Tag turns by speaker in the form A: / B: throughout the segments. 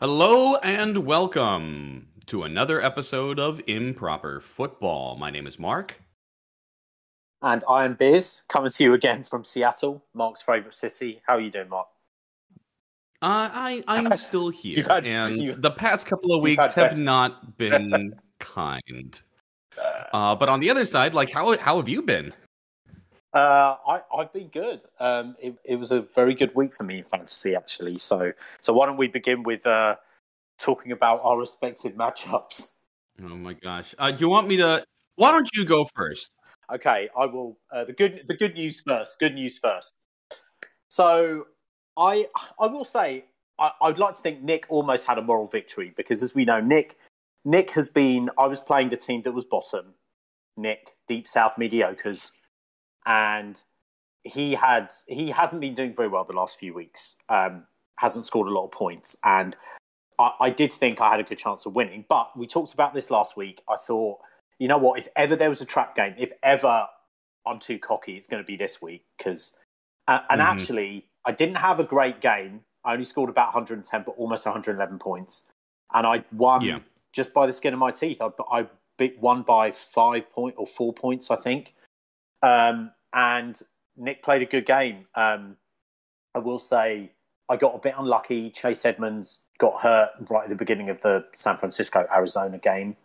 A: Hello and welcome to another episode of Improper Football. My name is Mark.
B: And I am Biz, coming to you again from Seattle, Mark's favourite city. How are you doing, Mark?
A: Uh, I I'm still here,
B: had-
A: and the past couple of weeks have
B: best-
A: not been kind. Uh, but on the other side, like how how have you been?
B: Uh, I, I've been good. Um, it, it was a very good week for me in fantasy, actually. So, so why don't we begin with uh, talking about our respective matchups?
A: Oh my gosh! Uh, do you want me to? Why don't you go first?
B: Okay, I will. Uh, the good, the good news first. Good news first. So, I, I will say, I, I'd like to think Nick almost had a moral victory because, as we know, Nick, Nick has been. I was playing the team that was bottom. Nick, deep south mediocres, and he had he hasn't been doing very well the last few weeks. Um, hasn't scored a lot of points, and I, I did think I had a good chance of winning. But we talked about this last week. I thought, you know what? If ever there was a trap game, if ever I'm too cocky, it's going to be this week because. Uh, and
A: Mhm.
B: actually, I didn't have a great game. I only scored about 110, but almost 111 points, and I won
A: Yeah.
B: just by the skin of my teeth. I, I beat won by five point or four points, I think. Um, and Nick played a good game. Um, I will say I got a bit unlucky. Chase Edmonds got hurt right at the beginning of the San Francisco Arizona game.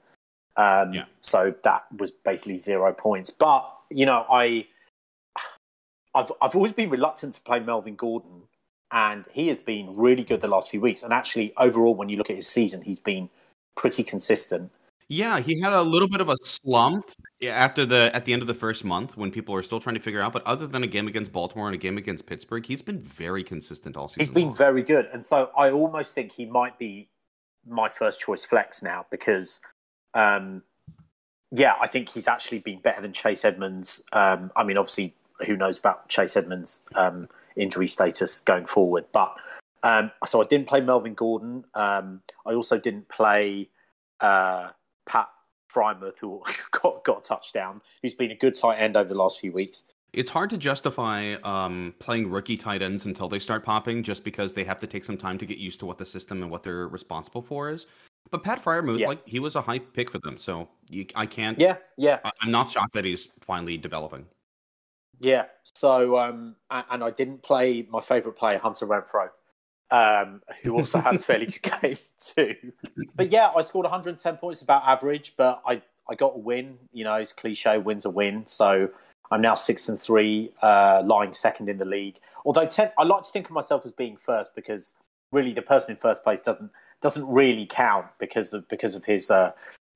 B: Um,
A: Yeah.
B: So that was basically zero points. But you know, I I've I've always been reluctant to play Melvin Gordon, and he has been really good the last few weeks. And actually, overall, when you look at his season, he's been pretty consistent.
A: Yeah, he had a little bit of a slump after the at the end of the first month when people are still trying to figure out. But other than a game against Baltimore and a game against Pittsburgh, he's been very consistent all season.
B: He's been
A: long.
B: very good, and so I almost think he might be my first choice flex now because, um, yeah, I think he's actually been better than Chase Edmonds. Um, I mean, obviously, who knows about Chase Edmonds' um, injury status going forward? But um, so I didn't play Melvin Gordon. Um, I also didn't play uh, Pat Freiermuth, who got got a touchdown. Who's been a good tight end over the last few weeks.
A: It's hard to justify um, playing rookie tight ends until they start popping, just because they have to take some time to get used to what the system and what they're responsible for is. But Pat Freiermuth,
B: Yeah.
A: like he was a high pick for them, so you, I can't.
B: Yeah, yeah.
A: I, I'm not shocked that he's finally developing.
B: Yeah. So, um, a- and I didn't play my favourite player, Hunter Renfrow, um, who also had a fairly good game too. But yeah, I scored 110 points, about average, but I, I got a win. You know, it's cliche, wins a win. So I'm now six and three, uh, lying second in the league. Although ten, I like to think of myself as being first because really the person in first place doesn't doesn't really count because of because of his uh,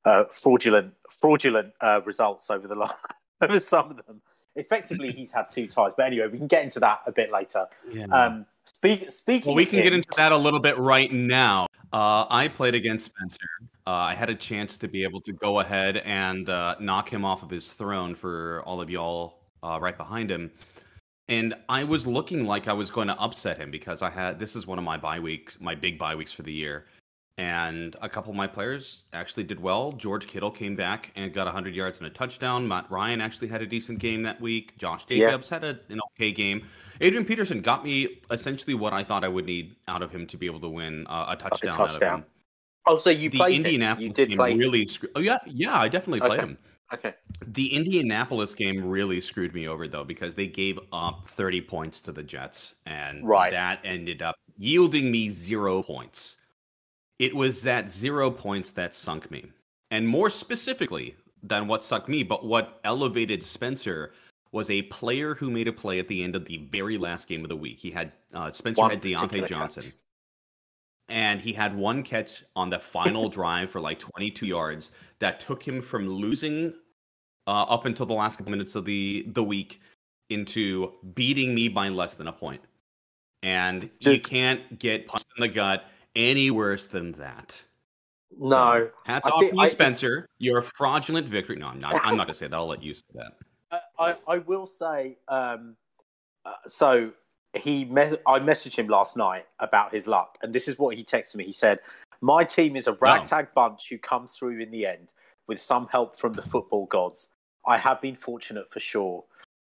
B: uh, fraudulent fraudulent uh, results over the last over some of them. Effectively, he's had two ties. But anyway, we can get into that a bit later. Um, speak, speaking.
A: Well, we can get into that a little bit right now. Uh, I played against Spencer. Uh, I had a chance to be able to go ahead and uh, knock him off of his throne for all of y'all uh, right behind him. And I was looking like I was going to upset him because I had this is one of my bye weeks, my big bye weeks for the year. And a couple of my players actually did well. George Kittle came back and got 100 yards and a touchdown. Matt Ryan actually had a decent game that week. Josh
B: Yeah.
A: Had a, an okay game. Adrian Peterson got me essentially what I thought I would need out of him to be able to win uh, a touchdown. Out of
B: touchdown.
A: him.
B: Oh, so you
A: the
B: played him.
A: Indianapolis
B: You did
A: game
B: play.
A: really screw- Oh yeah, yeah, I definitely played
B: Okay.
A: him.
B: Okay.
A: The Indianapolis game really screwed me over though because they gave up 30 points to the Jets and
B: Right.
A: that ended up yielding me 0 points. It was that 0 points that sunk me. And more specifically than what sunk me, but what elevated Spencer was a player who made a play at the end of the very last game of the week. He had uh, Spencer
B: One
A: had Diontae
B: catch.
A: Johnson. And he had one catch on the final drive for like 22 yards that took him from losing uh, up until the last couple minutes of the the week into beating me by less than a point. And you can't get punched in the gut any worse than that.
B: No.
A: So, hats
B: I
A: off to you,
B: I-
A: Spencer. Your fraudulent victory. No, I'm not. I'm not gonna say that. I'll let you say that.
B: I, I, I will say, um, uh, so he mes- I messaged him last night about his luck, and this is what he texted me. He said, "My team is a ragtag bunch who come through in the end with some help from the football gods. I have been fortunate for sure.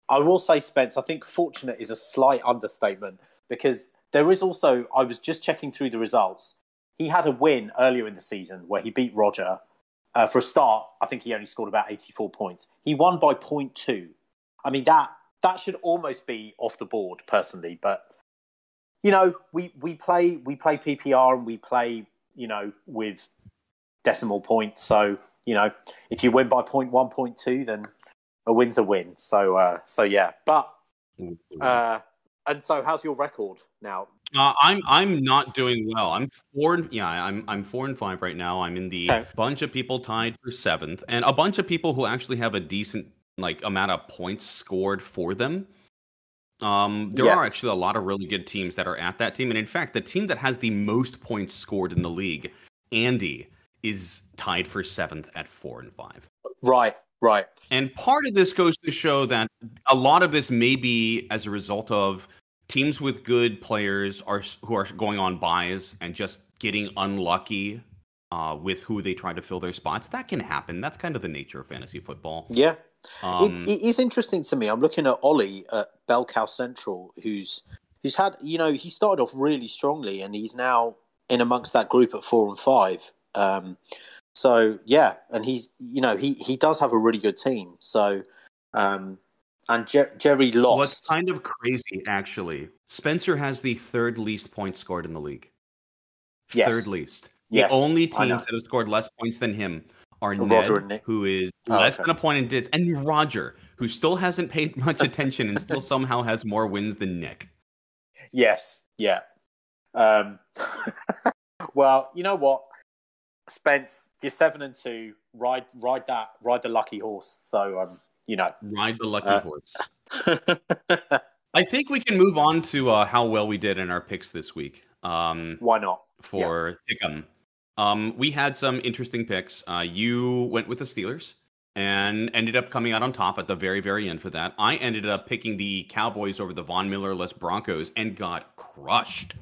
B: I will say, Spence, I think fortunate is a slight understatement because there is also. I was just checking through the results. he had a win earlier in the season where he beat Roger. Uh, for a start, I think he only scored about 84 points. He won by 0.2. I mean that that should almost be off the board personally, but you know, we, we play we play PPR and we play, you know, with decimal points. So, you know, if you win by 0.1, 0.2, then a win's a win. So uh so yeah. But uh and so how's your record now?
A: Uh, I'm I'm not doing well. I'm four. And, yeah, I'm I'm four and five right now. I'm in the
B: Okay.
A: bunch of people tied for seventh, and a bunch of people who actually have a decent like amount of points scored for them. Um, there
B: Yeah.
A: are actually a lot of really good teams that are at that team, and in fact, the team that has the most points scored in the league, Andy, is tied for seventh at four and five.
B: Right, right.
A: And part of this goes to show that a lot of this may be as a result of teams with good players are who are going on byes and just getting unlucky uh, with who they try to fill their spots. That can happen. That's kind of the nature of fantasy football.
B: Yeah.
A: Um,
B: it, it is interesting to me. I'm looking at Ollie at Belcow Central, who's who's had you know he started off really strongly, and he's now in amongst that group at four and five. Um, so yeah, and he's you know he he does have a really good team. So um, and Jer- Jerry lost.
A: what's kind of crazy, actually, Spencer has the third least points scored in the league.
B: Yes.
A: Third least.
B: Yes,
A: the only teams that have scored less points than him are Ned,
B: Nick.
A: who is
B: Oh,
A: less
B: okay.
A: than a point in dits, and Roger, who still hasn't paid much attention and still somehow has more wins than Nick.
B: Yes, yeah. Um, well, you know what, Spence, you're seven and two. Ride ride that ride the lucky horse. So um, you know.
A: Ride the lucky
B: Uh,
A: horse. I think we can move on to uh, how well we did in our picks this week. Um,
B: Why not?
A: for Pick'em. Um, we had some interesting picks. Uh, you went with the Steelers and ended up coming out on top at the very, very end for that. I ended up picking the Cowboys over the Von Miller less Broncos and got crushed.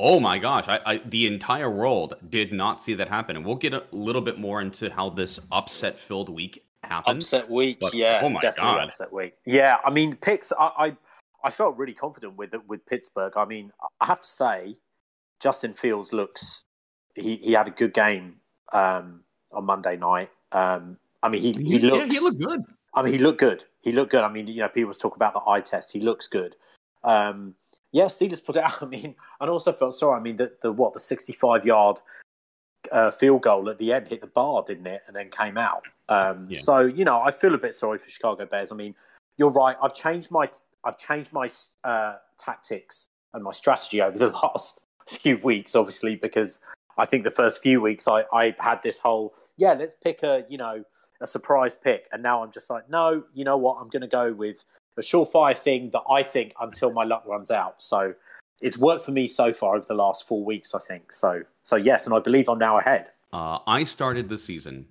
A: Oh my gosh, I, I, the entire world did not see that happen. And we'll get a little bit more into how this upset filled week happened.
B: Upset week,
A: But,
B: yeah,
A: oh my
B: definitely
A: God.
B: upset week. Yeah, I mean, picks. I, I I felt really confident with with Pittsburgh. I mean, I have to say, Justin Fields looks. He he had a good game um, on Monday night. Um, I mean, he he looks.
A: yeah, he looked good.
B: I mean, he looked good. He looked good. I mean, you know, people talk about the eye test. He looks good. Um, yeah, Steelers put it out. I mean, and also felt sorry. I mean, the, the what the sixty-five yard uh, field goal at the end hit the bar, didn't it? And then came out. Um,
A: Yeah.
B: So you know, I feel a bit sorry for Chicago Bears. I mean, you're right. I've changed my I've changed my uh, tactics and my strategy over the last few weeks, obviously, because I think the first few weeks I, I had this whole yeah, let's pick a you know a surprise pick, and now I'm just like no, you know what? I'm going to go with a surefire thing that I think until my luck runs out. So it's worked for me so far over the last four weeks, I think. So so yes, and I believe I'm now ahead.
A: Uh, I started the season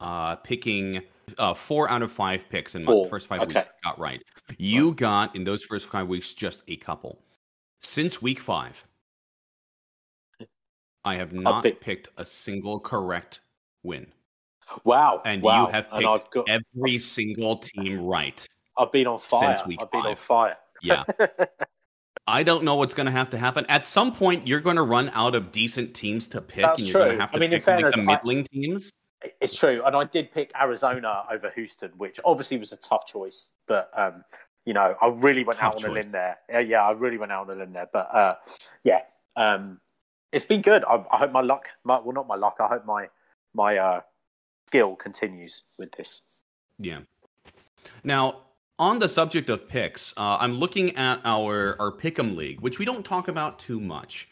A: uh, picking uh, four out of five picks in my first five
B: okay.
A: weeks. Got right. You got in those first five weeks just a couple. Since week five, I have not
B: pick-
A: picked a single correct win,
B: Wow,
A: and
B: wow.
A: you have picked
B: got
A: every single team right.
B: I've been on fire.
A: since week
B: I've been on fire.
A: Yeah. I don't know what's going to have to happen. At some point, you're going to run out of decent teams to pick,
B: That's
A: and you're
B: true.
A: have to
B: I mean, in
A: pick like,
B: fairness,
A: the
B: I-
A: middling teams.
B: It's true, and I did pick Arizona over Houston, which obviously was a tough choice. But um, you know, I really went
A: Tough
B: out on a limb there. Yeah, yeah, I really went out on a limb there. But uh, yeah, um, it's been good. I, I hope my luck, my, well, not my luck. I hope my my uh, skill continues with this.
A: Yeah. Now, on the subject of picks, uh, I'm looking at our our pick'em league, which we don't talk about too much.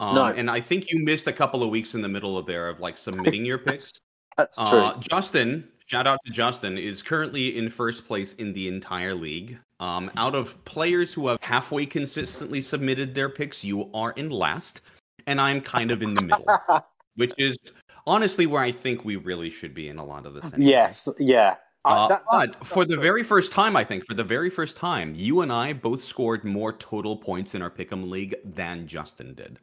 A: Um,
B: No.
A: And I think you missed a couple of weeks in the middle of there of like submitting your picks.
B: That's true.
A: Uh, Justin, shout out to Justin, is currently in first place in the entire league. Um, out of players who have halfway consistently submitted their picks, you are in last, and I'm kind of in the middle, which is honestly where I think we really should be in a lot of the time.
B: yes, yeah. Uh,
A: Uh,
B: that-
A: but
B: that's-
A: for the very first time, I think, for the very first time, you and I both scored more total points in our Pick'em League than Justin did.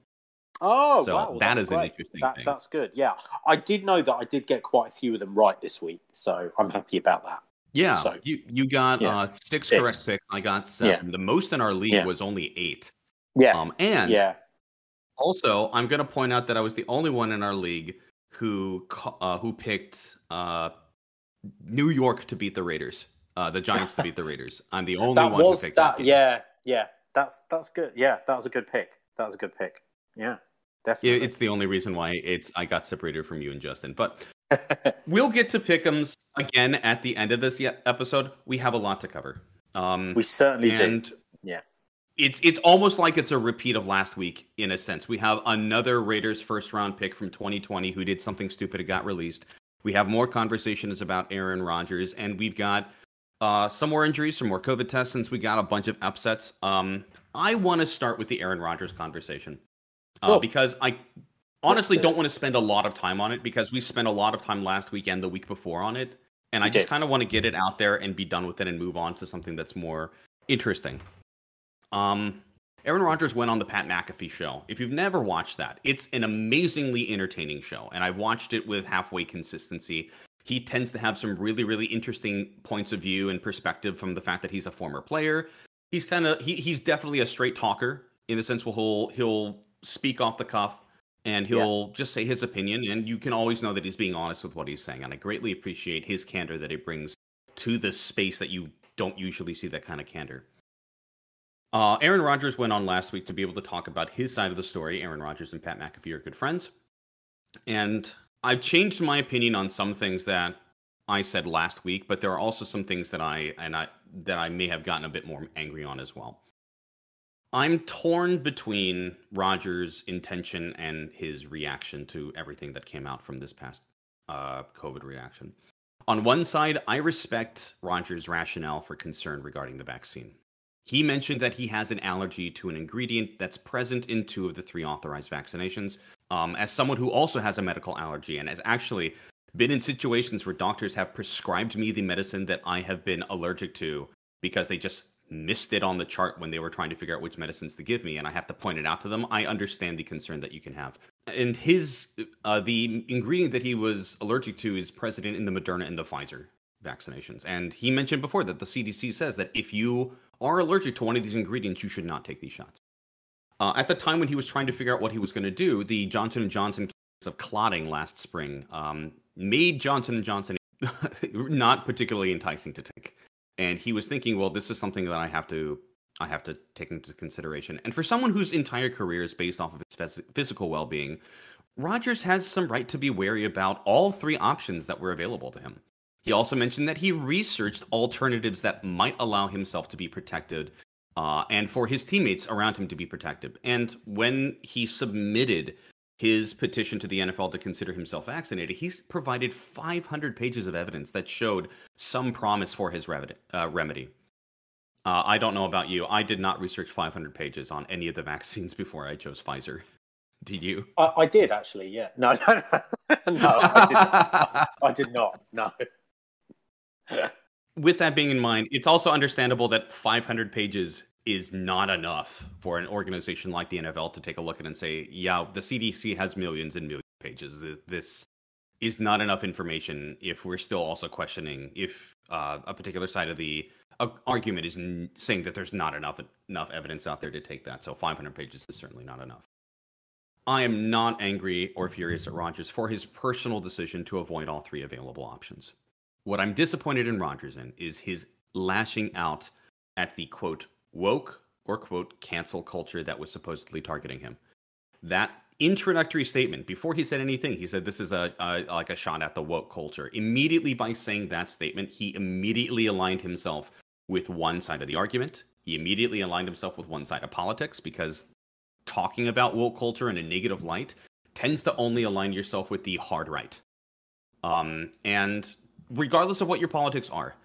B: Oh,
A: So
B: wow, well,
A: that
B: that's
A: is an interesting
B: That,
A: thing.
B: That's good. Yeah, I did know that I did get quite a few of them right this week, so I'm happy about that.
A: Yeah,
B: So-
A: you you got
B: Yeah.
A: uh, six,
B: Six.
A: correct picks. I got seven. The most in our league
B: Yeah.
A: was only eight.
B: Yeah,
A: Um, and
B: yeah,
A: Also, I'm going to point out that I was the only one in our league who uh, who picked uh, New York to beat the Raiders, uh, the Giants to beat the Raiders. I'm the only
B: that
A: one
B: was
A: who picked
B: that.
A: that.
B: yeah, yeah. That's that's good. Yeah, that was a good pick. That was a good pick. Yeah, definitely.
A: It's the only reason why it's I got separated from you and Justin. But we'll get to pick'ems again at the end of this episode. We have a lot to cover. Um,
B: we certainly do. Yeah.
A: It's it's almost like it's a repeat of last week in a sense. We have another Raiders first round pick from 2020 who did something stupid and got released. We have more conversations about Aaron Rodgers, and we've got uh, some more injuries, some more COVID tests, since we got a bunch of upsets. Um, I want to start with the Aaron Rodgers conversation uh, because I honestly don't want to spend a lot of time on it because we spent a lot of time last weekend, the week before on it, and I just kind of want to get it out there and be done with it and move on to something that's more interesting. Um, Aaron Rodgers went on the Pat McAfee show. If you've never watched that, it's an amazingly entertaining show, and I've watched it with halfway consistency. He tends to have some really, really interesting points of view and perspective from the fact that he's a former player. He's kind of he, he's definitely a straight talker in the sense where he'll he'll speak off the cuff and he'll yeah. just say his opinion, and you can always know that he's being honest with what he's saying. And I greatly appreciate his candor that it brings to this space that you don't usually see that kind of candor. Uh, Aaron Rodgers went on last week to be able to talk about his side of the story. Aaron Rodgers and Pat McAfee are good friends. And I've changed my opinion on some things that I said last week, but there are also some things that I and I that I may have gotten a bit more angry on as well. I'm torn between Rodgers' intention and his reaction to everything that came out from this past uh, COVID reaction. On one side, I respect Rodgers' rationale for concern regarding the vaccine. He mentioned that he has an allergy to an ingredient that's present in two of the three authorized vaccinations. Um, as someone who also has a medical allergy and has actually been in situations where doctors have prescribed me the medicine that I have been allergic to because they just missed it on the chart when they were trying to figure out which medicines to give me and I have to point it out to them. I understand the concern that you can have. And his uh, the ingredient that he was allergic to is present in the Moderna and the Pfizer vaccinations. And he mentioned before that the CDC says that if you are allergic to one of these ingredients, you should not take these shots. Uh, at the time when he was trying to figure out what he was going to do, the Johnson & Johnson case of clotting last spring um, made Johnson & Johnson not particularly enticing to take. And he was thinking, well, this is something that I have to I have to take into consideration. And for someone whose entire career is based off of his physical well-being, Rodgers has some right to be wary about all three options that were available to him. He also mentioned that he researched alternatives that might allow himself to be protected uh, and for his teammates around him to be protected. And when he submitted his petition to the NFL to consider himself vaccinated, he's provided 500 pages of evidence that showed some promise for his uh, remedy. Uh, I don't know about you. I did not research 500 pages on any of the vaccines before I chose Pfizer. Did you?
B: I, I did actually. Yeah. No, no, no. no I, did, I did not. No.
A: With that being in mind, it's also understandable that 500 pages is not enough for an organization like the NFL to take a look at and say, yeah, the CDC has millions and millions of pages. This is not enough information if we're still also questioning if uh, a particular side of the uh, argument is n- saying that there's not enough enough evidence out there to take that. So 500 pages is certainly not enough. I am not angry or furious at Rodgers for his personal decision to avoid all three available options. What I'm disappointed in Rodgers in is his lashing out at the quote woke or quote cancel culture that was supposedly targeting him. That introductory statement before he said anything, he said this is a, a like a shot at the woke culture. Immediately by saying that statement, he immediately aligned himself with one side of the argument. He immediately aligned himself with one side of politics because talking about woke culture in a negative light tends to only align yourself with the hard right. Um, and regardless of what your politics are,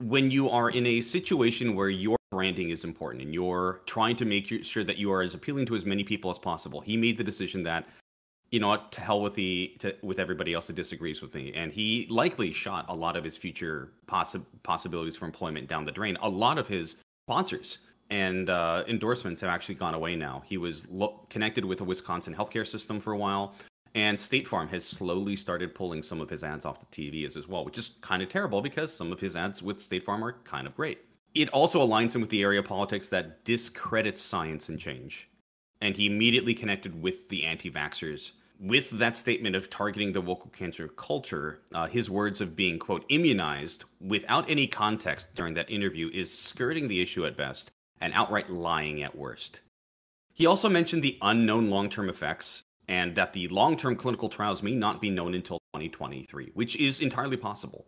A: when you are in a situation where your branding is important and you're trying to make sure that you are as appealing to as many people as possible, he made the decision that you know to hell with the to, with everybody else that disagrees with me, and he likely shot a lot of his future possi- possibilities for employment down the drain. A lot of his sponsors and uh, endorsements have actually gone away now. He was lo- connected with a Wisconsin healthcare system for a while. And State Farm has slowly started pulling some of his ads off the TVs as well, which is kind of terrible because some of his ads with State Farm are kind of great. It also aligns him with the area of politics that discredits science and change. and he immediately connected with the anti-vaxxers with that statement of targeting the woke cancer culture, uh, his words of being, quote, immunized without any context during that interview is skirting the issue at best and outright lying at worst. He also mentioned the unknown long term effects and that the long term clinical trials may not be known until 2023, which is entirely possible.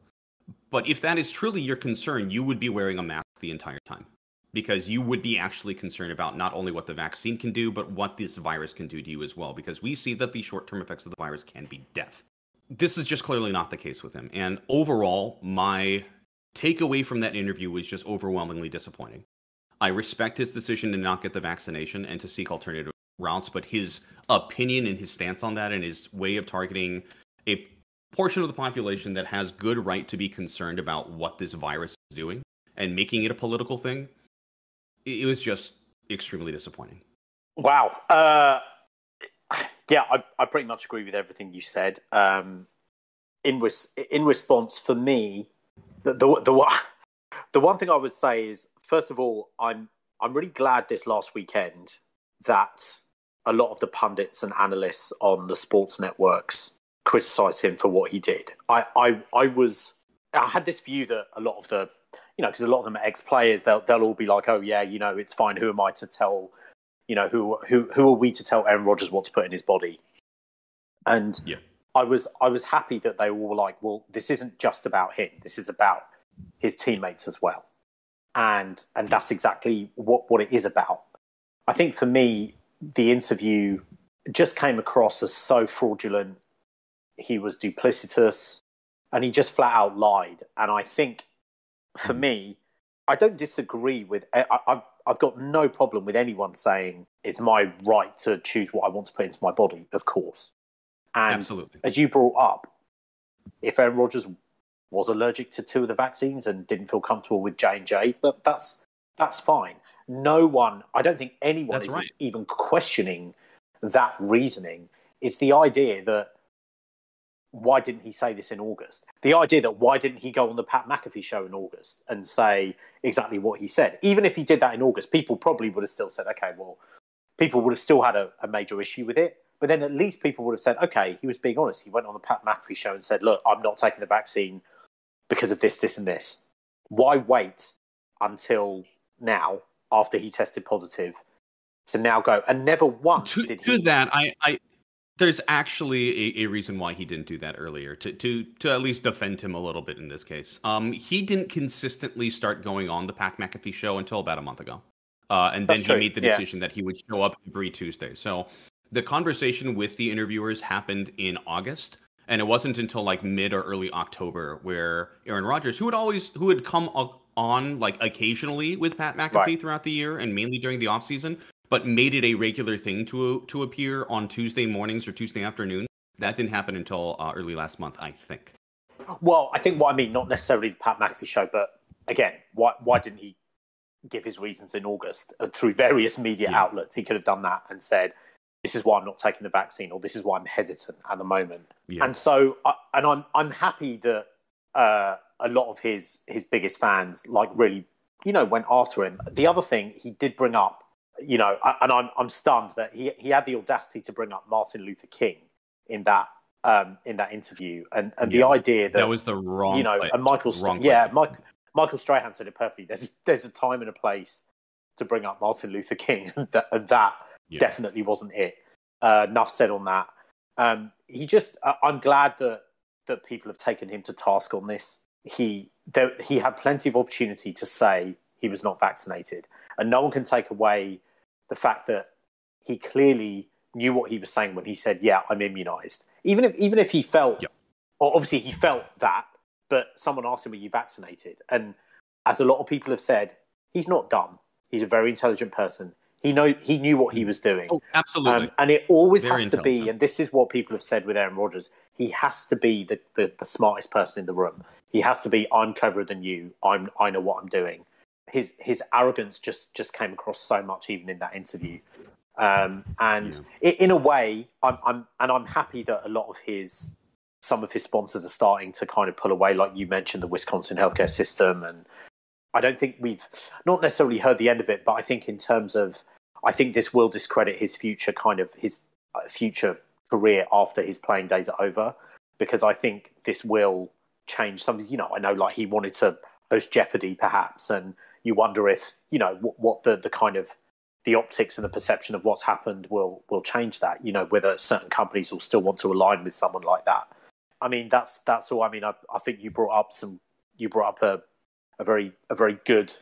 A: But if that is truly your concern, you would be wearing a mask the entire time because you would be actually concerned about not only what the vaccine can do, but what this virus can do to you as well. Because we see that the short term effects of the virus can be death. This is just clearly not the case with him. And overall, my takeaway from that interview was just overwhelmingly disappointing. I respect his decision to not get the vaccination and to seek alternative routes, but his opinion and his stance on that and his way of targeting a portion of the population that has good right to be concerned about what this virus is doing and making it a political thing it was just extremely disappointing.
B: Wow. Uh, yeah, I, I pretty much agree with everything you said. Um, in res- in response, for me, the, the the the one thing I would say is, first of all, I'm I'm really glad this last weekend that a lot of the pundits and analysts on the sports networks criticized him for what he did. I I, I was I had this view that a lot of the you know, because a lot of them are ex players, they'll they'll all be like, oh yeah, you know, it's fine. Who am I to tell? You know, who who who are we to tell Aaron Rodgers what to put in his body? And
A: yeah.
B: I was I was happy that they all were like, well, this isn't just about him. This is about his teammates as well, and and that's exactly what what it is about. I think for me, the interview just came across as so fraudulent. He was duplicitous, and he just flat out lied. And I think for hmm. me, I don't disagree with. I, I've I've got no problem with anyone saying it's my right to choose what I want to put into my body. Of course, and
A: Absolutely.
B: as you brought up, if Aaron Rodgers was allergic to two of the vaccines and didn't feel comfortable with J and J, but that's that's fine. No one, I don't think anyone that's is right. even questioning that reasoning. It's the idea that why didn't he say this in August? The idea that why didn't he go on the Pat McAfee show in August and say exactly what he said? Even if he did that in August, people probably would have still said, okay, well, people would have still had a, a major issue with it. But then at least people would have said, okay, he was being honest. He went on the Pat McAfee show and said, look, I'm not taking the vaccine because of this, this, and this. Why wait until now after he tested positive to now go? And never once
A: to,
B: did
A: he. To that, I, I, there's actually a, a, reason why he didn't do that earlier to, to to at least defend him a little bit in this case. Um, he didn't consistently start going on the Pat McAfee show until about a month ago, uh, and then That's he true. made the decision yeah. that he would show up every Tuesday. So the conversation with the interviewers happened in August, and it wasn't until like mid or early October where Aaron Rodgers, who had always who had come on like occasionally with Pat McAfee right. throughout the year and mainly during the offseason, but made it a regular thing to to appear on Tuesday mornings or Tuesday afternoon. That didn't happen until uh, early last month, I think.
B: Well, I think what I mean, not necessarily the Pat McAfee show, but again, why why didn't he give his reasons in August uh, through various media yeah. outlets? He could have done that and said, "This is why I'm not taking the vaccine," or "This is why I'm hesitant at the moment." Yeah. And so, uh, and I'm I'm happy that uh, a lot of his his biggest fans like really, you know, went after him. The other thing he did bring up you know, and I'm I'm stunned that he he had the audacity to bring up Martin Luther King in that um, in that interview, and and yeah, the idea that
A: that was the wrong,
B: you know,
A: place.
B: and Michael, wrong yeah, Mike, Michael Strahan said it perfectly. There's there's a time and a place to bring up Martin Luther King, and that, and that yeah. definitely wasn't it. Uh, enough said on that. Um, he just, uh, I'm glad that that people have taken him to task on this. He there, he had plenty of opportunity to say he was not vaccinated, and no one can take away the fact that he clearly knew what he was saying when he said, "Yeah, I'm immunized." Even if even if he felt, yep. or obviously he felt that, but someone asked him, "Are you vaccinated?" And as a lot of people have said, he's not dumb. He's a very intelligent person. He know he knew what he was doing.
A: Oh, absolutely. Um,
B: and it always very has to be, and this is what people have said with Aaron Rodgers. He has to be the, the, the smartest person in the room. He has to be. I'm cleverer than you. I'm. I know what I'm doing his his arrogance just just came across so much even in that interview. Um, and yeah. in a way, I'm, I'm and I'm happy that a lot of his some of his sponsors are starting to kind of pull away, like you mentioned, the Wisconsin healthcare system. And I don't think we've not necessarily heard the end of it, but I think in terms of I think this will discredit his future kind of his uh, future career after his playing days are over because I think this will change something. You know, I know like he wanted to host Jeopardy perhaps, and you wonder if you know what, what the the kind of the optics and the perception of what's happened will will change that. You know, whether certain companies will still want to align with someone like that. I mean, that's that's all. I mean, I, I think you brought up some you brought up a a very a very good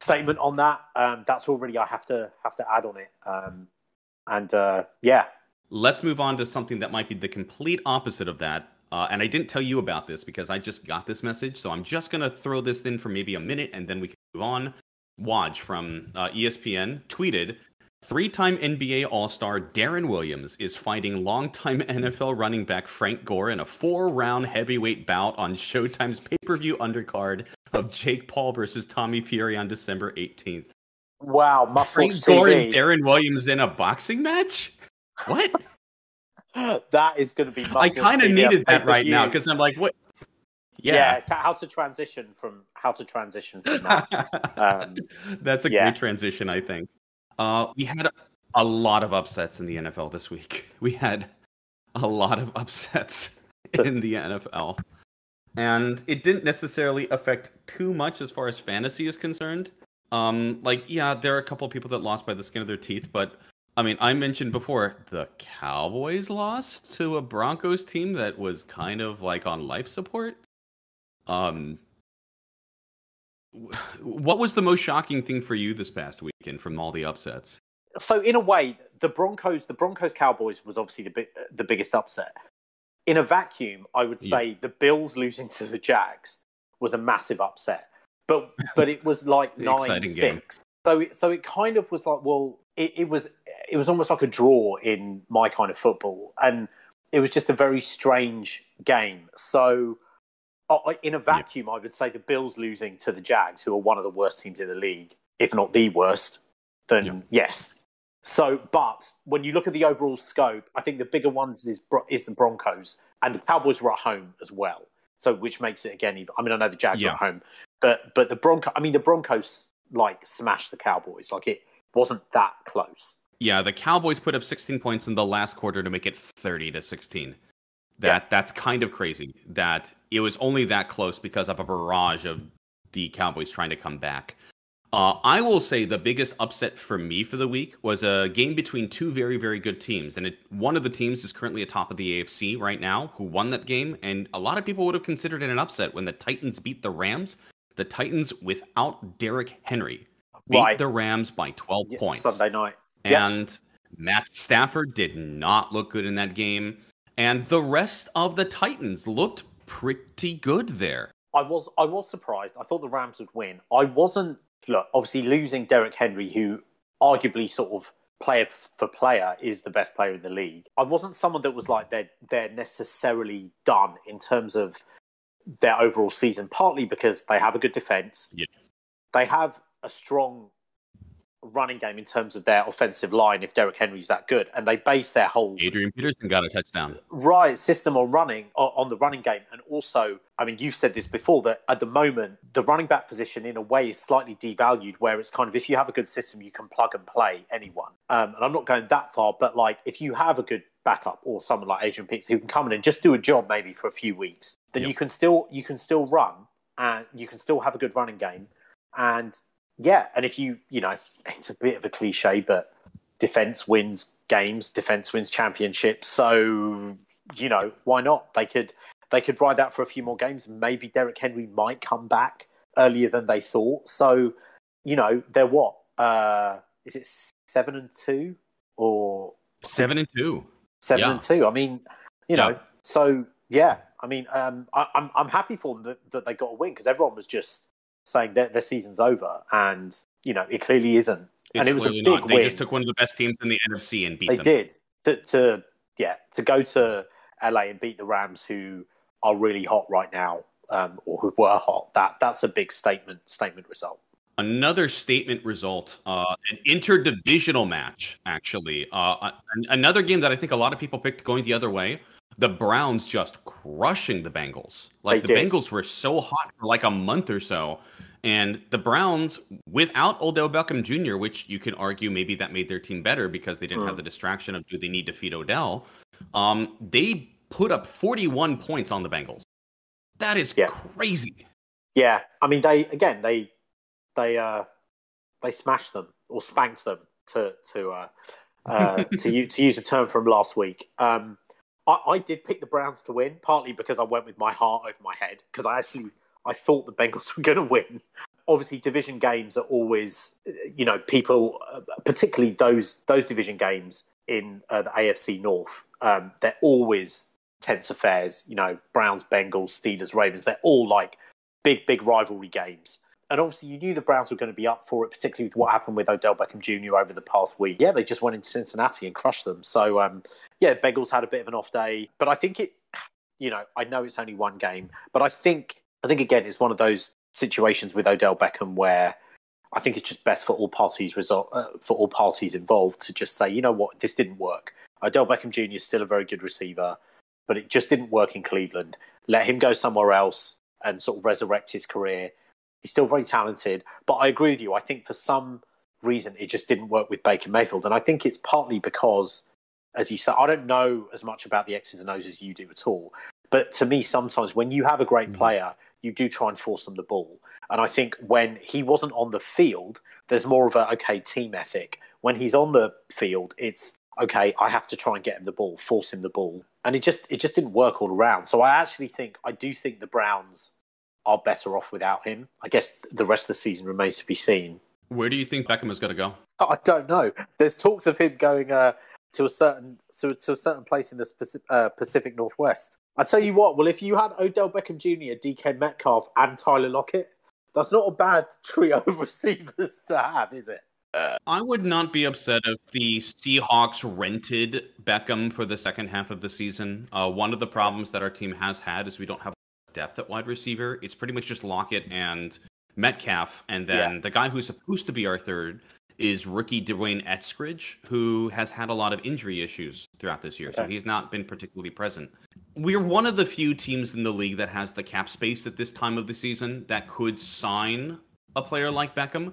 B: statement on that. Um, that's all really I have to have to add on it. Um, and uh, yeah,
A: let's move on to something that might be the complete opposite of that. Uh, and I didn't tell you about this because I just got this message, so I'm just gonna throw this in for maybe a minute and then we can move on. Woj from uh, ESPN tweeted Three time NBA All Star Deron Williams is fighting longtime NFL running back Frank Gore in a four round heavyweight bout on Showtime's pay per view undercard of Jake Paul versus Tommy Fury on December 18th.
B: Wow,
A: Frank Gore
B: TV.
A: and Deron Williams in a boxing match? What?
B: that is going to be.
A: I kind of needed that right now because I'm like, what?
B: Yeah. yeah. how to transition from how to transition from that. um,
A: That's a yeah. great transition, I think. Uh, we had a lot of upsets in the NFL this week. We had a lot of upsets in the NFL. And it didn't necessarily affect too much as far as fantasy is concerned. Um, like, yeah, there are a couple of people that lost by the skin of their teeth, but I mean, I mentioned before the Cowboys lost to a Broncos team that was kind of like on life support. Um, what was the most shocking thing for you this past weekend from all the upsets?
B: So in a way, the Broncos, the Broncos Cowboys was obviously the the biggest upset. In a vacuum, I would say yeah. the Bills losing to the Jags was a massive upset. But but it was like nine six. Game. So it, so it kind of was like well, it, it was it was almost like a draw in my kind of football, and it was just a very strange game. So Oh, in a vacuum, yeah. I would say the Bills losing to the Jags, who are one of the worst teams in the league, if not the worst, then yeah. yes. So, but when you look at the overall scope, I think the bigger ones is is the Broncos and the Cowboys were at home as well. So, which makes it again. Even, I mean, I know the Jags yeah. are at home, but but the Bronco. I mean, the Broncos like smashed the Cowboys. Like it wasn't that close.
A: Yeah, the Cowboys put up 16 points in the last quarter to make it 30 to 16. That that's kind of crazy that it was only that close because of a barrage of the Cowboys trying to come back. Uh, I will say the biggest upset for me for the week was a game between two very, very good teams. And it, one of the teams is currently atop of the AFC right now, who won that game. And a lot of people would have considered it an upset when the Titans beat the Rams. The Titans, without Derrick Henry, beat right. the Rams by 12 yeah, points.
B: Sunday night.
A: And yep. Matt Stafford did not look good in that game. And the rest of the Titans looked pretty good there.
B: I was I was surprised. I thought the Rams would win. I wasn't look, obviously losing Derrick Henry, who arguably sort of player for player is the best player in the league. I wasn't someone that was like they're they're necessarily done in terms of their overall season, partly because they have a good defense.
A: Yeah.
B: They have a strong running game in terms of their offensive line if Derrick Henry's that good. And they base their whole
A: Adrian Peterson got a touchdown.
B: Right system on running on the running game. And also, I mean, you've said this before that at the moment the running back position in a way is slightly devalued where it's kind of if you have a good system you can plug and play anyone. Um, and I'm not going that far, but like if you have a good backup or someone like Adrian Peterson who can come in and just do a job maybe for a few weeks, then yep. you can still you can still run and you can still have a good running game. And yeah, and if you, you know, it's a bit of a cliche, but defense wins games, defense wins championships. So, you know, why not? They could they could ride that for a few more games. Maybe Derrick Henry might come back earlier than they thought. So, you know, they're what? Uh, is it seven and two or
A: seven and two?
B: Seven yeah. and two. I mean, you know, yeah. so yeah. I mean, um, I, I'm I'm happy for them that, that they got a win because everyone was just saying that their season's over, and you know it clearly isn't. It's and it was a big not.
A: They
B: win.
A: just took one of the best teams in the NFC and beat
B: they
A: them.
B: They did to, to yeah to go to LA and beat the Rams, who are really hot right now, um, or who were hot. That that's a big statement statement result.
A: Another statement result, uh, an interdivisional match, actually. Uh, another game that I think a lot of people picked going the other way. The Browns just crushing the Bengals. Like
B: they
A: the
B: did.
A: Bengals were so hot for like a month or so, And the Browns, without Odell Beckham Jr., which you can argue maybe that made their team better because they didn't have the distraction of do they need to feed Odell, um, they put up 41 points on the Bengals. That is
B: Yeah.
A: crazy.
B: Yeah, I mean they again they they uh they smashed them or spanked them to to uh, uh to to use a term from last week. Um, I, I did pick the Browns to win partly because I went with my heart over my head because I actually I thought the Bengals were going to win. Obviously, division games are always you know people uh, particularly those those division games in uh, the AFC North. Um, they're always tense affairs. You know, Browns, Bengals, Steelers, Ravens. They're all like big, big rivalry games. And obviously, you knew the Browns were going to be up for it, particularly with what happened with Odell Beckham Jr. over the past week. Yeah, they just went into Cincinnati and crushed them. So, um, yeah, Bengals had a bit of an off day, but I think it. You know, I know it's only one game, but I think I think again it's one of those situations with Odell Beckham where I think it's just best for all parties result uh, for all parties involved to just say, you know what, this didn't work. Odell Beckham Jr. is still a very good receiver, but it just didn't work in Cleveland. Let him go somewhere else and sort of resurrect his career. He's still very talented, but I agree with you. I think for some reason it just didn't work with Baker Mayfield, and I think it's partly because, as you said, I don't know as much about the X's and O's as you do at all. But to me, sometimes when you have a great
A: Mhm.
B: player, you do try and force them the ball. And I think when he wasn't on the field, there's more of a okay team ethic. When he's on the field, it's okay. I have to try and get him the ball, force him the ball, and it just it just didn't work all around. So I actually think I do think the Browns are better off without him. I guess the rest of the season remains to be seen.
A: Where do you think Beckham is going to go?
B: I don't know. There's talks of him going uh, to a certain to, to a certain place in the Pacific, uh, Pacific Northwest. I tell you what. Well, if you had Odell Beckham Jr., DK Metcalf, and Tyler Lockett, that's not a bad trio of receivers to have, is it?
A: I would not be upset if the Seahawks rented Beckham for the second half of the season. Uh, one of the problems that our team has had is we don't have depth at wide receiver. It's pretty much just Lockett and Metcalf, and then
B: Yeah.
A: the guy who's supposed to be our third is rookie D'Wayne Eskridge, who has had a lot of injury issues throughout this year, so he's not been particularly present. We're one of the few teams in the league that has the cap space at this time of the season that could sign a player like Beckham.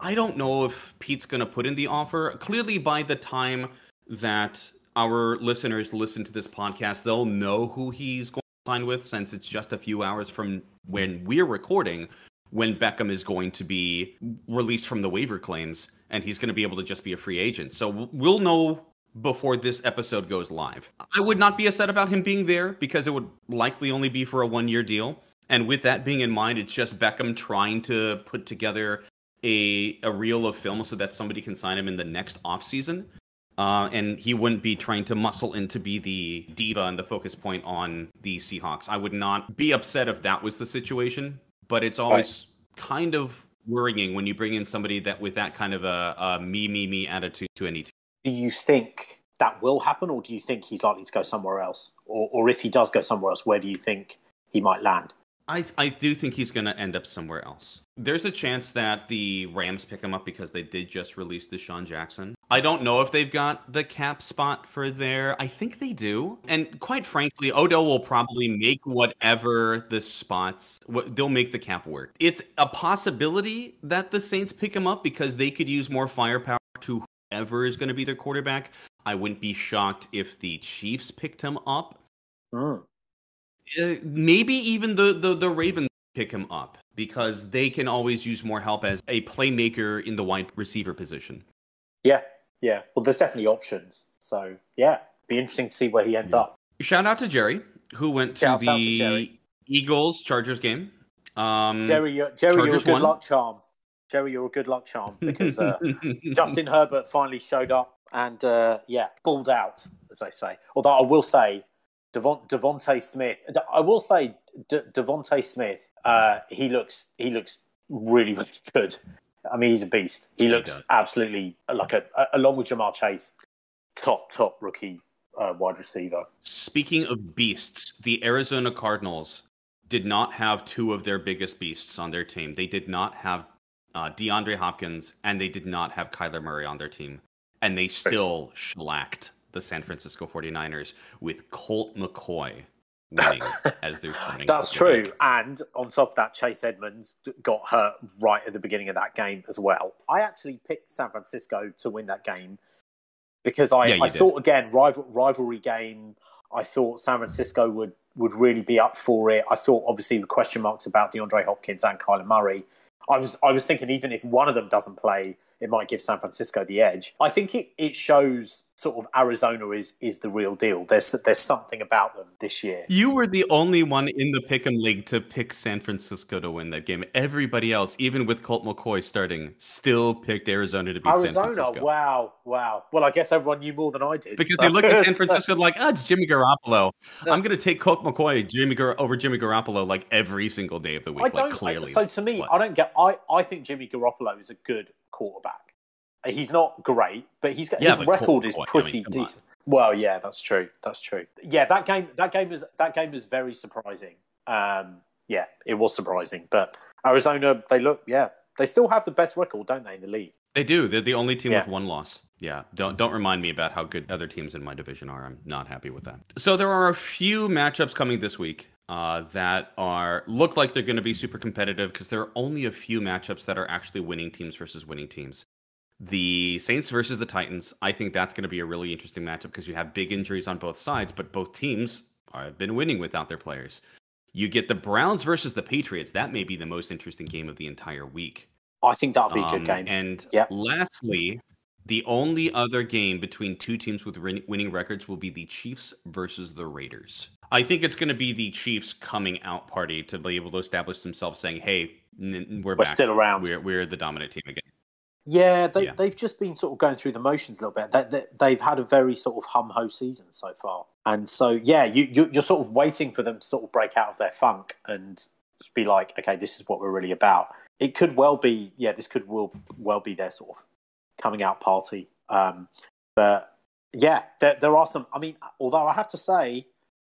A: I don't know if Pete's going to put in the offer. Clearly, by the time that our listeners listen to this podcast, they'll know who he's going to sign with since it's just a few hours from when we're recording when Beckham is going to be released from the waiver claims and he's going to be able to just be a free agent. So we'll know before this episode goes live. I would not be upset about him being there because it would likely only be for a one year deal. And with that being in mind, it's just Beckham trying to put together a a reel of film so that somebody can sign him in the next offseason. Uh, and he wouldn't be trying to muscle in to be the diva and the focus point on the Seahawks. I would not be upset if that was the situation, but it's always kind of worrying when you bring in somebody that with that kind of a, a me me me attitude to any team.
B: Do you think that will happen, or do you think he's likely to go somewhere else? Or, or if he does go somewhere else, where do you think he might land?
A: I I do think he's going to end up somewhere else. There's a chance that the Rams pick him up because they did just release DeSean Jackson. I don't know if they've got the cap spot for there. I think they do. And quite frankly, Odell will probably make whatever the spots they'll make the cap work. It's a possibility that the Saints pick him up because they could use more firepower to whoever is going to be their quarterback. I wouldn't be shocked if the Chiefs picked him up
B: Mm.
A: Uh, maybe even the, the the Ravens pick him up because they can always use more help as a playmaker in the wide receiver position.
B: Yeah, yeah. Well, there's definitely options. So yeah, be interesting to see where he ends
A: Yeah.
B: up.
A: Shout out to Jerry who went to
B: Shouts out to
A: the Eagles Chargers game. Um,
B: Jerry, you're, Jerry, you're a good
A: won.
B: luck charm. Jerry, you're a good luck charm because uh, Justin Herbert finally showed up and uh, yeah, balled out, as they say. Although I will say, Devon, DeVonta Smith. I will say, De, DeVonta Smith. Uh, he looks he looks really really good. I mean, he's a beast. He
A: He
B: looks
A: does.
B: absolutely like a, a along with Ja'Marr Chase, top top rookie uh, wide receiver.
A: Speaking of beasts, the Arizona Cardinals did not have two of their biggest beasts on their team. They did not have uh, DeAndre Hopkins and they did not have Kyler Murray on their team. And they still shellacked the San Francisco 49ers with Colt McCoy winning as they're
B: That's true. And on top of that, Chase Edmonds got hurt right at the beginning of that game as well. I actually picked San Francisco to win that game because I, yeah, I thought again rival, rivalry game. I thought San Francisco would would really be up for it. I thought obviously the question marks about DeAndre Hopkins and Kyler Murray. I was I was thinking even if one of them doesn't play, it might give San Francisco the edge. I think it, it shows sort of Arizona is is the real deal. There's there's something about them this year.
A: You were the only one in the Pick'em League to pick San Francisco to win that game. Everybody else, even with Colt McCoy starting, still picked Arizona to beat Arizona, San Francisco.
B: Wow, wow. Well, I guess everyone knew more than I did.
A: Because so. they looked at San Francisco like, oh, it's Jimmy Garoppolo. I'm going to take Colt McCoy Jimmy Gar- over Jimmy Garoppolo like every single day of the week. I like clearly.
B: I, so to me. I don't get. I I think Jimmy Garoppolo is a good quarterback. He's not great, but he's got, yeah, his record is pretty I mean, decent. On. Well, yeah, that's true. That's true. Yeah, that game that game was that game was very surprising. Um, yeah, it was surprising, but Arizona they look yeah they still have the best record, don't they, in the league?
A: They do. They're the only team yeah. with one loss. Yeah, don't don't remind me about how good other teams in my division are. I'm not happy with that. So there are a few matchups coming this week uh, that are look like they're going to be super competitive because there are only a few matchups that are actually winning teams versus winning teams the Saints versus the Titans. I think that's going to be a really interesting matchup because you have big injuries on both sides, but both teams have been winning without their players. You get the Browns versus the Patriots. That may be the most interesting game of the entire week.
B: I think that'll be a good um, game.
A: And yep. lastly, the only other game between two teams with winning records will be the Chiefs versus the Raiders. I think it's going to be the Chiefs coming out party to be able to establish themselves, saying, "Hey, we're,
B: we're
A: back.
B: still around.
A: We're, we're the dominant team again."
B: Yeah, they, yeah. they've just been sort of going through the motions a little bit. They, they, have had a very sort of hum ho season so far. And so, yeah, you, you, you're sort of waiting for them to sort of break out of their funk and be like, okay, this is what we're really about. It could well be, yeah, this could will well be their sort of coming out party. Um, but yeah, there, there are some. I mean, although I have to say,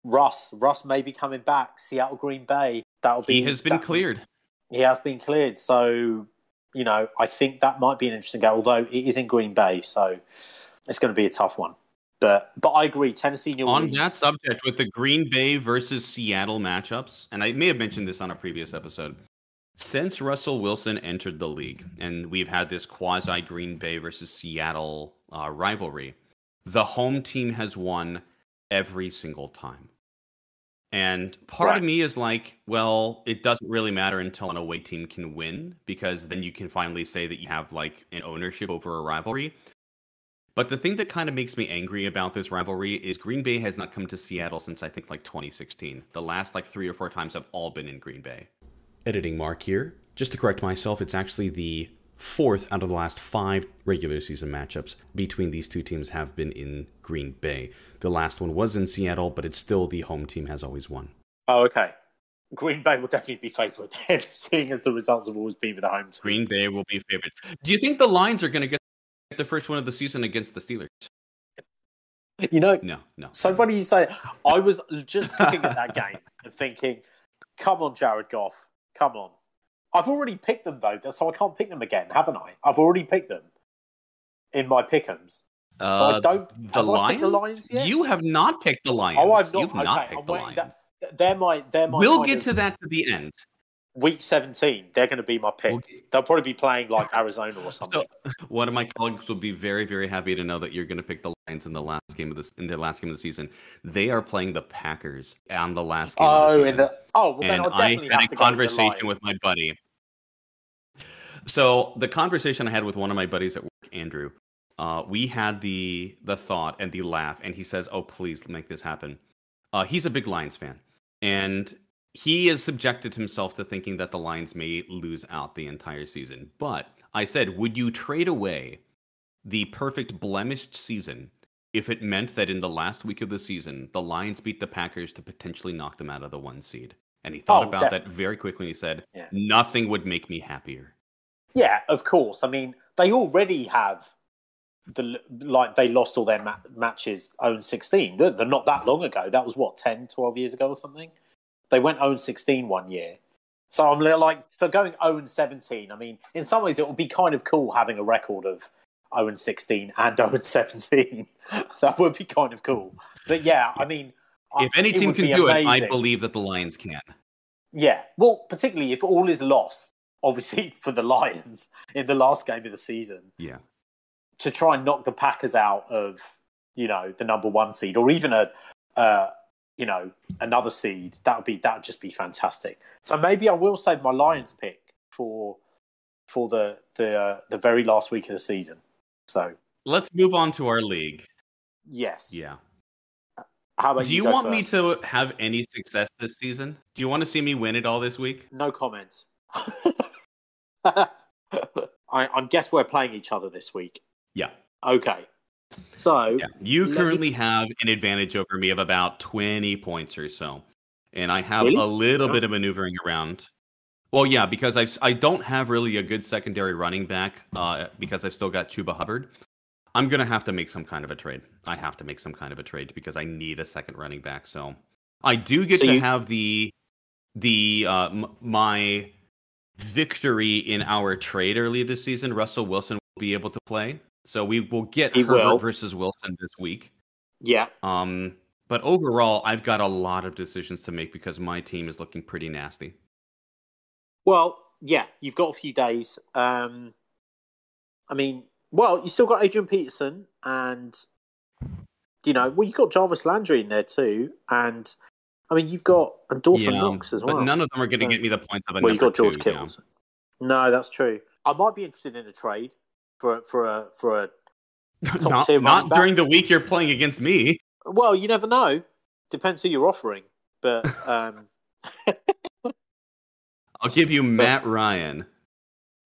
B: Russ, Russ may be coming back. Seattle, Green Bay. That'll be.
A: He has been cleared.
B: He has been cleared. So you know, I think that might be an interesting game. Although it is in Green Bay, so it's going to be a tough one. But but I agree, Tennessee New
A: Orleans. On that subject, with the Green Bay versus Seattle matchups, and I may have mentioned this on a previous episode. Since Russell Wilson entered the league, and we've had this quasi Green Bay versus Seattle uh, rivalry, the home team has won every single time. And part right. of me is like, well, it doesn't really matter until an away team can win because then you can finally say that you have like an ownership over a rivalry. But the thing that kind of makes me angry about this rivalry is Green Bay has not come to Seattle since I think like 2016. The last like three or four times have all been in Green Bay. Editing Mark here. Just to correct myself, it's actually the fourth out of the last five regular season matchups between these two teams have been in Green Bay. The last one was in Seattle, but it's still the home team has always won.
B: Oh, okay. Green Bay will definitely be favourite then, seeing as the results have always been with the home team.
A: Green Bay will be favourite. Do you think the Lions are going to get the first one of the season against the Steelers?
B: You know,
A: no, no.
B: So funny you say. I was just looking at that game and thinking, "Come on, Jared Goff, come on." I've already picked them though, so I can't pick them again, haven't I? I've already picked them in my pickums. Uh, so I uh, don't.
A: The Lions? the Lions yet? You have not picked the Lions. Oh, I've not. You've okay, not picked I'm the Lions.
B: That, they're my. They're my.
A: We'll get of, to that to the end.
B: Week 17, they're going to be my pick. Okay. They'll probably be playing like Arizona or something. So,
A: one of my colleagues will be very, very happy to know that you're going to pick the Lions in the last game of this in the last game of the season. They are playing the Packers on the last game. Oh, the in the
B: oh, well, and
A: I had a conversation with, with my buddy so the conversation I had with one of my buddies at work, Andrew, uh, we had the the thought and the laugh, and he says, "Oh, please make this happen." Uh, he's a big Lions fan, and he has subjected himself to thinking that the Lions may lose out the entire season. But I said, would you trade away the perfect blemished season if it meant that in the last week of the season, the Lions beat the Packers to potentially knock them out of the one seed? And he thought oh, about definitely. that very quickly. And he said, yeah. nothing would make me happier.
B: Yeah, of course. I mean, they already have the like they lost all their ma- matches 0 16. They're not that long ago. That was what 10, 12 years ago or something. They went 0 16 one year. So I'm like, so going 0 17. I mean, in some ways, it would be kind of cool having a record of 0 16 and 0 17. that would be kind of cool. But yeah, I mean,
A: if any team can do it, I believe that the Lions can.
B: Yeah, well, particularly if all is lost, obviously for the Lions in the last game of the season,
A: Yeah.
B: to try and knock the Packers out of you know the number one seed or even a uh, you know another seed, that would be that would just be fantastic. So maybe I will save my Lions pick for for the the uh, the very last week of the season. So
A: Let's move on to our league.
B: yes,
A: Yeah.
B: How about
A: Do you
B: go
A: want me to have any success this season? Do you want to see me win it all this week?
B: No comments. I, I guess we're playing each other this week.
A: Yeah.
B: Okay. So
A: Yeah. You
B: Let me-
A: currently have an advantage over me of about 20 points or so. And I have
B: Really?
A: a little
B: Yeah.
A: bit of maneuvering around. Well, yeah, because I've, I don't have really a good secondary running back uh, because I've still got Chuba Hubbard. I'm going to have to make some kind of a trade. I have to make some kind of a trade because I need a second running back. So I do get
B: So
A: to
B: you-
A: have the the uh, m- my victory in our trade early this season. Russell Wilson will be able to play. So we will get
B: He
A: Herbert
B: will.
A: versus Wilson this week.
B: yeah,
A: Um, but overall, I've got a lot of decisions to make because my team is looking pretty nasty.
B: well, yeah, you've got a few days. Um, I mean, well, you still got Adrian Peterson, and you know, well, you've got Jarvis Landry in there too, and I mean, you've got and Dawson
A: Yeah,
B: Knox as well.
A: But none of them are going to get me the points of a
B: well, you've got George
A: two.
B: No, that's true. I might be interested in a trade for for a for a.
A: Not not during the week you're playing against me.
B: Well, you never know. Depends who you're offering, but um,
A: I'll give you Matt Ryan.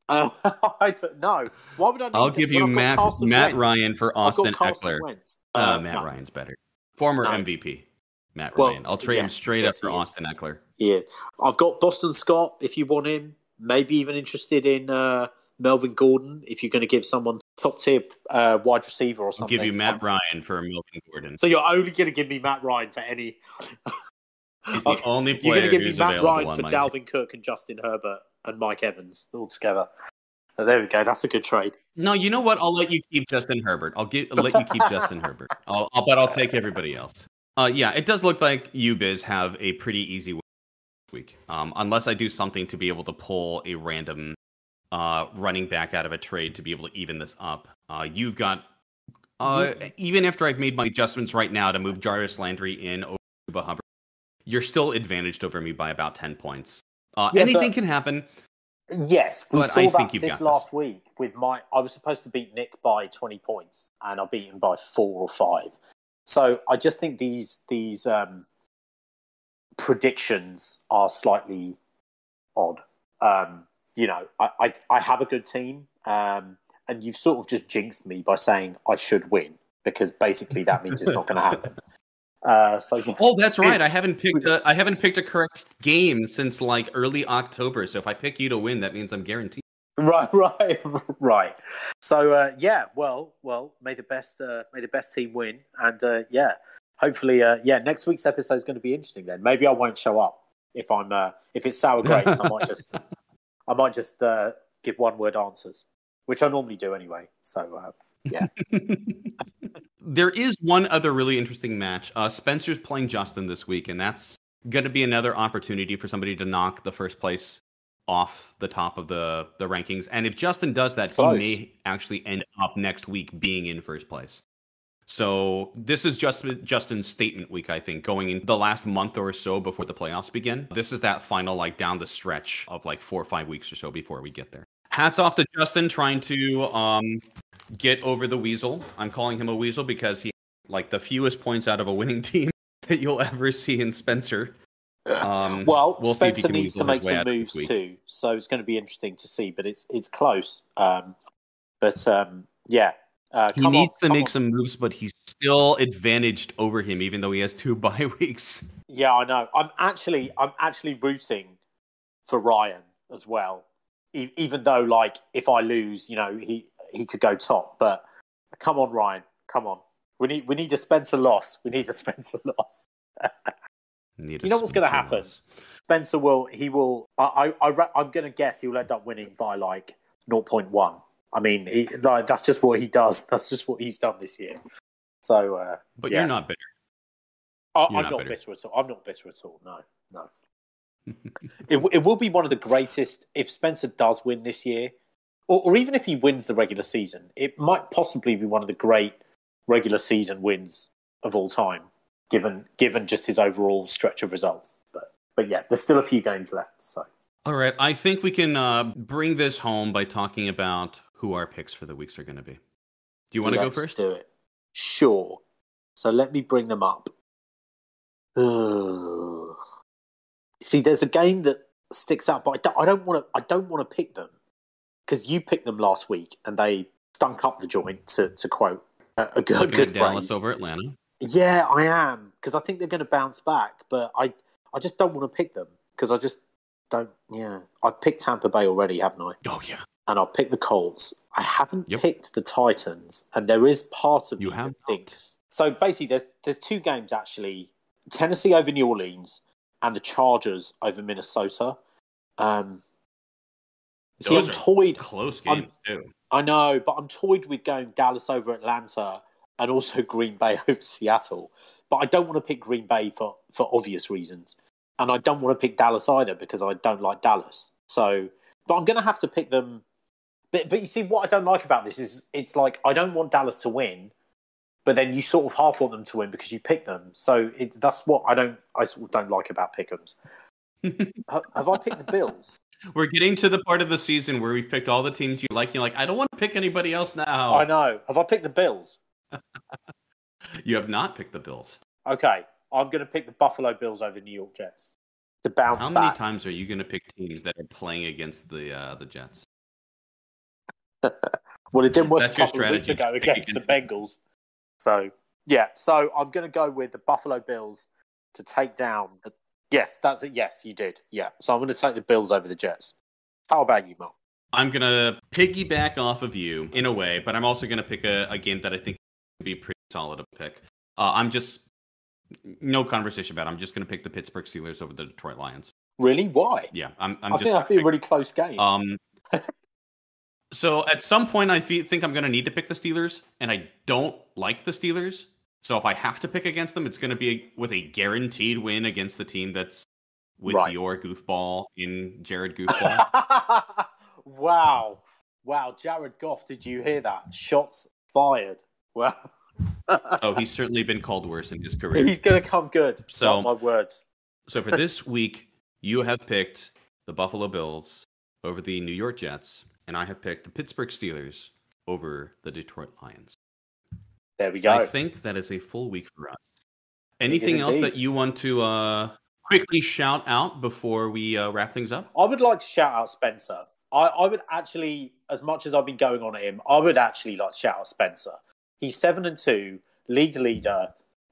B: uh, I don't know. Why would I? Need
A: I'll give you Matt Matt
B: Wentz?
A: Ryan for Austin
B: Ekeler.
A: Uh,
B: Uh,
A: Matt
B: no.
A: Ryan's better. Former
B: No.
A: MVP. Matt
B: Well,
A: Ryan. I'll trade him straight
B: yes,
A: up for. Austin Ekeler.
B: Yeah, I've got Boston Scott. If you want him, maybe even interested in uh, Melvin Gordon. If you're going to give someone top tier uh, wide receiver or
A: I'll
B: something,
A: give you Matt Ryan for Melvin Gordon.
B: So you're only going to give me Matt Ryan for any.
A: He's the only
B: You're going to give me Matt Ryan for
A: my team.
B: Dalvin Cook and Justin Herbert and Mike Evans all together. So there we go. That's a good trade.
A: No, you know what? I'll let you keep Justin Herbert. I'll get I'll let you keep Justin Herbert. I'll, I'll but I'll take everybody else. Uh, yeah, it does look like you Biz have a pretty easy week. Um, unless I do something to be able to pull a random uh running back out of a trade to be able to even this up. Uh, you've got uh even after I've made my adjustments right now to move Jarvis Landry in over Chuba Hubbard, you're still advantaged over me by about ten points. Uh,
B: Yeah,
A: anything
B: but-
A: can happen.
B: Yes, we
A: But
B: saw
A: I
B: that
A: think you've
B: this
A: got this.
B: last week with my. I was supposed to beat Nick by twenty points, and I beat him by four or five. So I just think these these um, predictions are slightly odd. Um, you know, I, I I have a good team, um, and you've sort of just jinxed me by saying I should win because basically that means it's not going to happen. Uh, so
A: Oh, that's right. I haven't picked a, I haven't picked a correct game since like early October. So if I pick you to win, that means I'm guaranteed.
B: Right, right, right. So uh, yeah, well, well, may the best, uh, may the best team win, and uh, yeah, hopefully, uh, yeah, next week's episode is going to be interesting. Then maybe I won't show up if I'm uh, if it's sour grapes. I might just, I might just uh, give one word answers, which I normally do anyway. So uh, yeah.
A: there is one other really interesting match. Uh, Spencer's playing Justin this week, and that's going to be another opportunity for somebody to knock the first place off the top of the the rankings. And if Justin does that, he may actually end up next week being in first place. So this is just Justin's statement week, I think, going in the last month or so before the playoffs begin. This is that final like down the stretch of like four or five weeks or so before we get there. Hats off to Justin trying to um, get over the weasel. I'm calling him a weasel because he like the fewest points out of a winning team that you'll ever see in Spencer. Um,
B: well,
A: we'll see if he
B: Spencer needs to make some moves too, so it's going to be interesting to see. But it's it's close. Um, but um, yeah, uh,
A: He
B: come
A: needs
B: on,
A: to make
B: on.
A: some moves, but he's still advantaged over him, even though he has two bye weeks.
B: Yeah, I know. I'm actually I'm actually rooting for Ryan as well. E- even though, like, if I lose, you know, he he could go top. But come on, Ryan, come on. We need we need a Spencer loss. We need a Spencer loss. You know what's gonna happen?
A: loss.
B: Spencer will he will. I I, I re- I'm going to guess he'll end up winning by like 0.1. I mean, he, like, that's just what he does. That's just what he's done this year. So, uh,
A: But
B: Yeah.
A: you're not bitter.
B: I, I'm
A: not
B: not
A: bitter.
B: bitter at all. I'm not bitter at all. No, no. it, it will be one of the greatest if Spencer does win this year, or, or even if he wins the regular season. It might possibly be one of the great regular season wins of all time, given given just his overall stretch of results. But but yeah, there's still a few games left. So
A: All right, I think we can uh, bring this home by talking about who our picks for the weeks are going to be. Do you want to go
B: let's
A: first?
B: Do it. Sure. So let me bring them up. Ugh. See, there's a game that sticks out, but I don't, I don't want to. I don't want to pick them because you picked them last week and they stunk up the joint. To to quote a, a good, good
A: Dallas over Atlanta.
B: Yeah, I am because I think they're going to bounce back, but I I just don't want to pick them because I just don't. Yeah, I've picked Tampa Bay already, haven't I?
A: Oh yeah,
B: and I'll pick the Colts. I haven't
A: Yep.
B: picked the Titans, and there is part of
A: You
B: me
A: have
B: that thinks. So basically, there's there's two games actually: Tennessee over New Orleans and the Chargers over Minnesota. Um, see,
A: Those
B: I'm toyed.
A: close
B: I'm-
A: games too.
B: I know, but I'm toyed with going Dallas over Atlanta and also Green Bay over Seattle. But I don't want to pick Green Bay for for obvious reasons, and I don't want to pick Dallas either because I don't like Dallas. So, but I'm going to have to pick them. But but you see, what I don't like about this is it's like I don't want Dallas to win, but then you sort of half want them to win because you pick them. So it, that's what I don't I sort of don't like about Pick'ems. Ha- have I picked the Bills?
A: We're getting to the part of the season where we've picked all the teams you like. You're like, I don't want to pick anybody else now.
B: I know. Have I picked the Bills?
A: You have not picked the Bills.
B: Okay, I'm going to pick the Buffalo Bills over the New York Jets to bounce
A: How many
B: back.
A: times are you going to pick teams that are playing against the uh, the Jets?
B: Well, it didn't work
A: That's
B: a couple of weeks ago against,
A: against
B: the Bengals. So yeah, so I'm going to go with the Buffalo Bills to take down. The... Yes, that's it. Yes, you did. Yeah, so I'm going to take the Bills over the Jets. How about you, Mark?
A: I'm gonna piggyback off of you in a way, but I'm also gonna pick a, a game that I think would be pretty solid to pick. Uh, I'm just no conversation about. it. I'm just gonna pick the Pittsburgh Steelers over the Detroit Lions.
B: Really? Why?
A: Yeah, I'm. I'm
B: I think that'd be a really close game.
A: um. so at some point, I think I'm gonna need to pick the Steelers, and I don't like the Steelers. So if I have to pick against them, it's gonna be with a guaranteed win against the team that's with
B: Right.
A: your goofball in Jared Goofball.
B: wow, wow, Jared Goff. Did you hear that? Shots fired. Wow.
A: oh, he's certainly been called worse in his career.
B: He's going to come good.
A: So-
B: my words.
A: So for this week, you have picked the Buffalo Bills over the New York Jets, and I have picked the Pittsburgh Steelers over the Detroit Lions.
B: There we go.
A: I think that is a full week for us. Anything else that you want to uh, quickly shout out before we uh, wrap things up?
B: I would like to shout out Spencer. I, I would actually, as much as I've been going on at him, I would actually like to shout out Spencer. He's seven and two, league leader,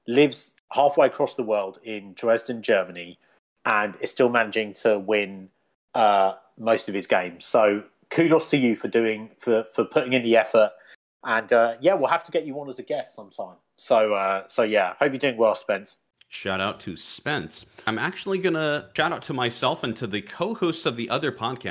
B: lives halfway across the world in Dresden, Germany, and is still managing to win uh, most of his games. So kudos to you for doing for for putting in the effort. And uh, yeah, we'll have to get you on as a guest sometime. So uh, so yeah, hope you're doing well, Spence.
A: Shout out to Spence. I'm actually to shout out to myself and to the co hosts of the other podcast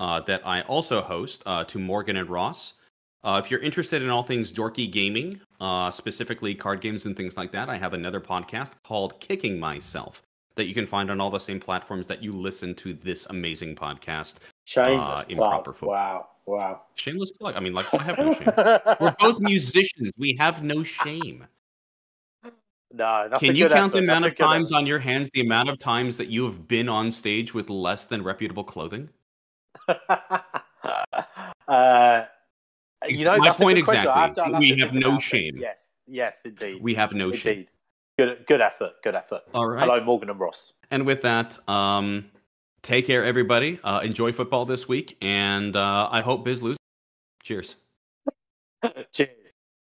A: uh, that I also host, uh, to Morgan and Ross. Uh, if you're interested in all things dorky gaming, uh, specifically card games and things like that, I have another podcast called Kicking Myself that you can find on all the same platforms that you listen to this amazing podcast.
B: Shameless
A: Uh,
B: plug.
A: improper football.
B: Wow, wow.
A: Shameless plug. I mean, like, I have no shame. We're both musicians. We have no shame.
B: No, that's a
A: Can you count the amount
B: That's
A: of times on your hands, the amount of times that you have been on stage with less than reputable clothing?
B: uh, you know,
A: My point
B: good question. I
A: exactly.
B: to-
A: We have no
B: it.
A: shame.
B: Yes, yes, indeed,
A: We have no shame.
B: Good, good effort. Good effort.
A: All right.
B: Hello, Morgan and Ross.
A: And with that, um, take care, everybody. Uh, enjoy football this week, and uh, I hope Biz loses. Cheers.
B: Cheers.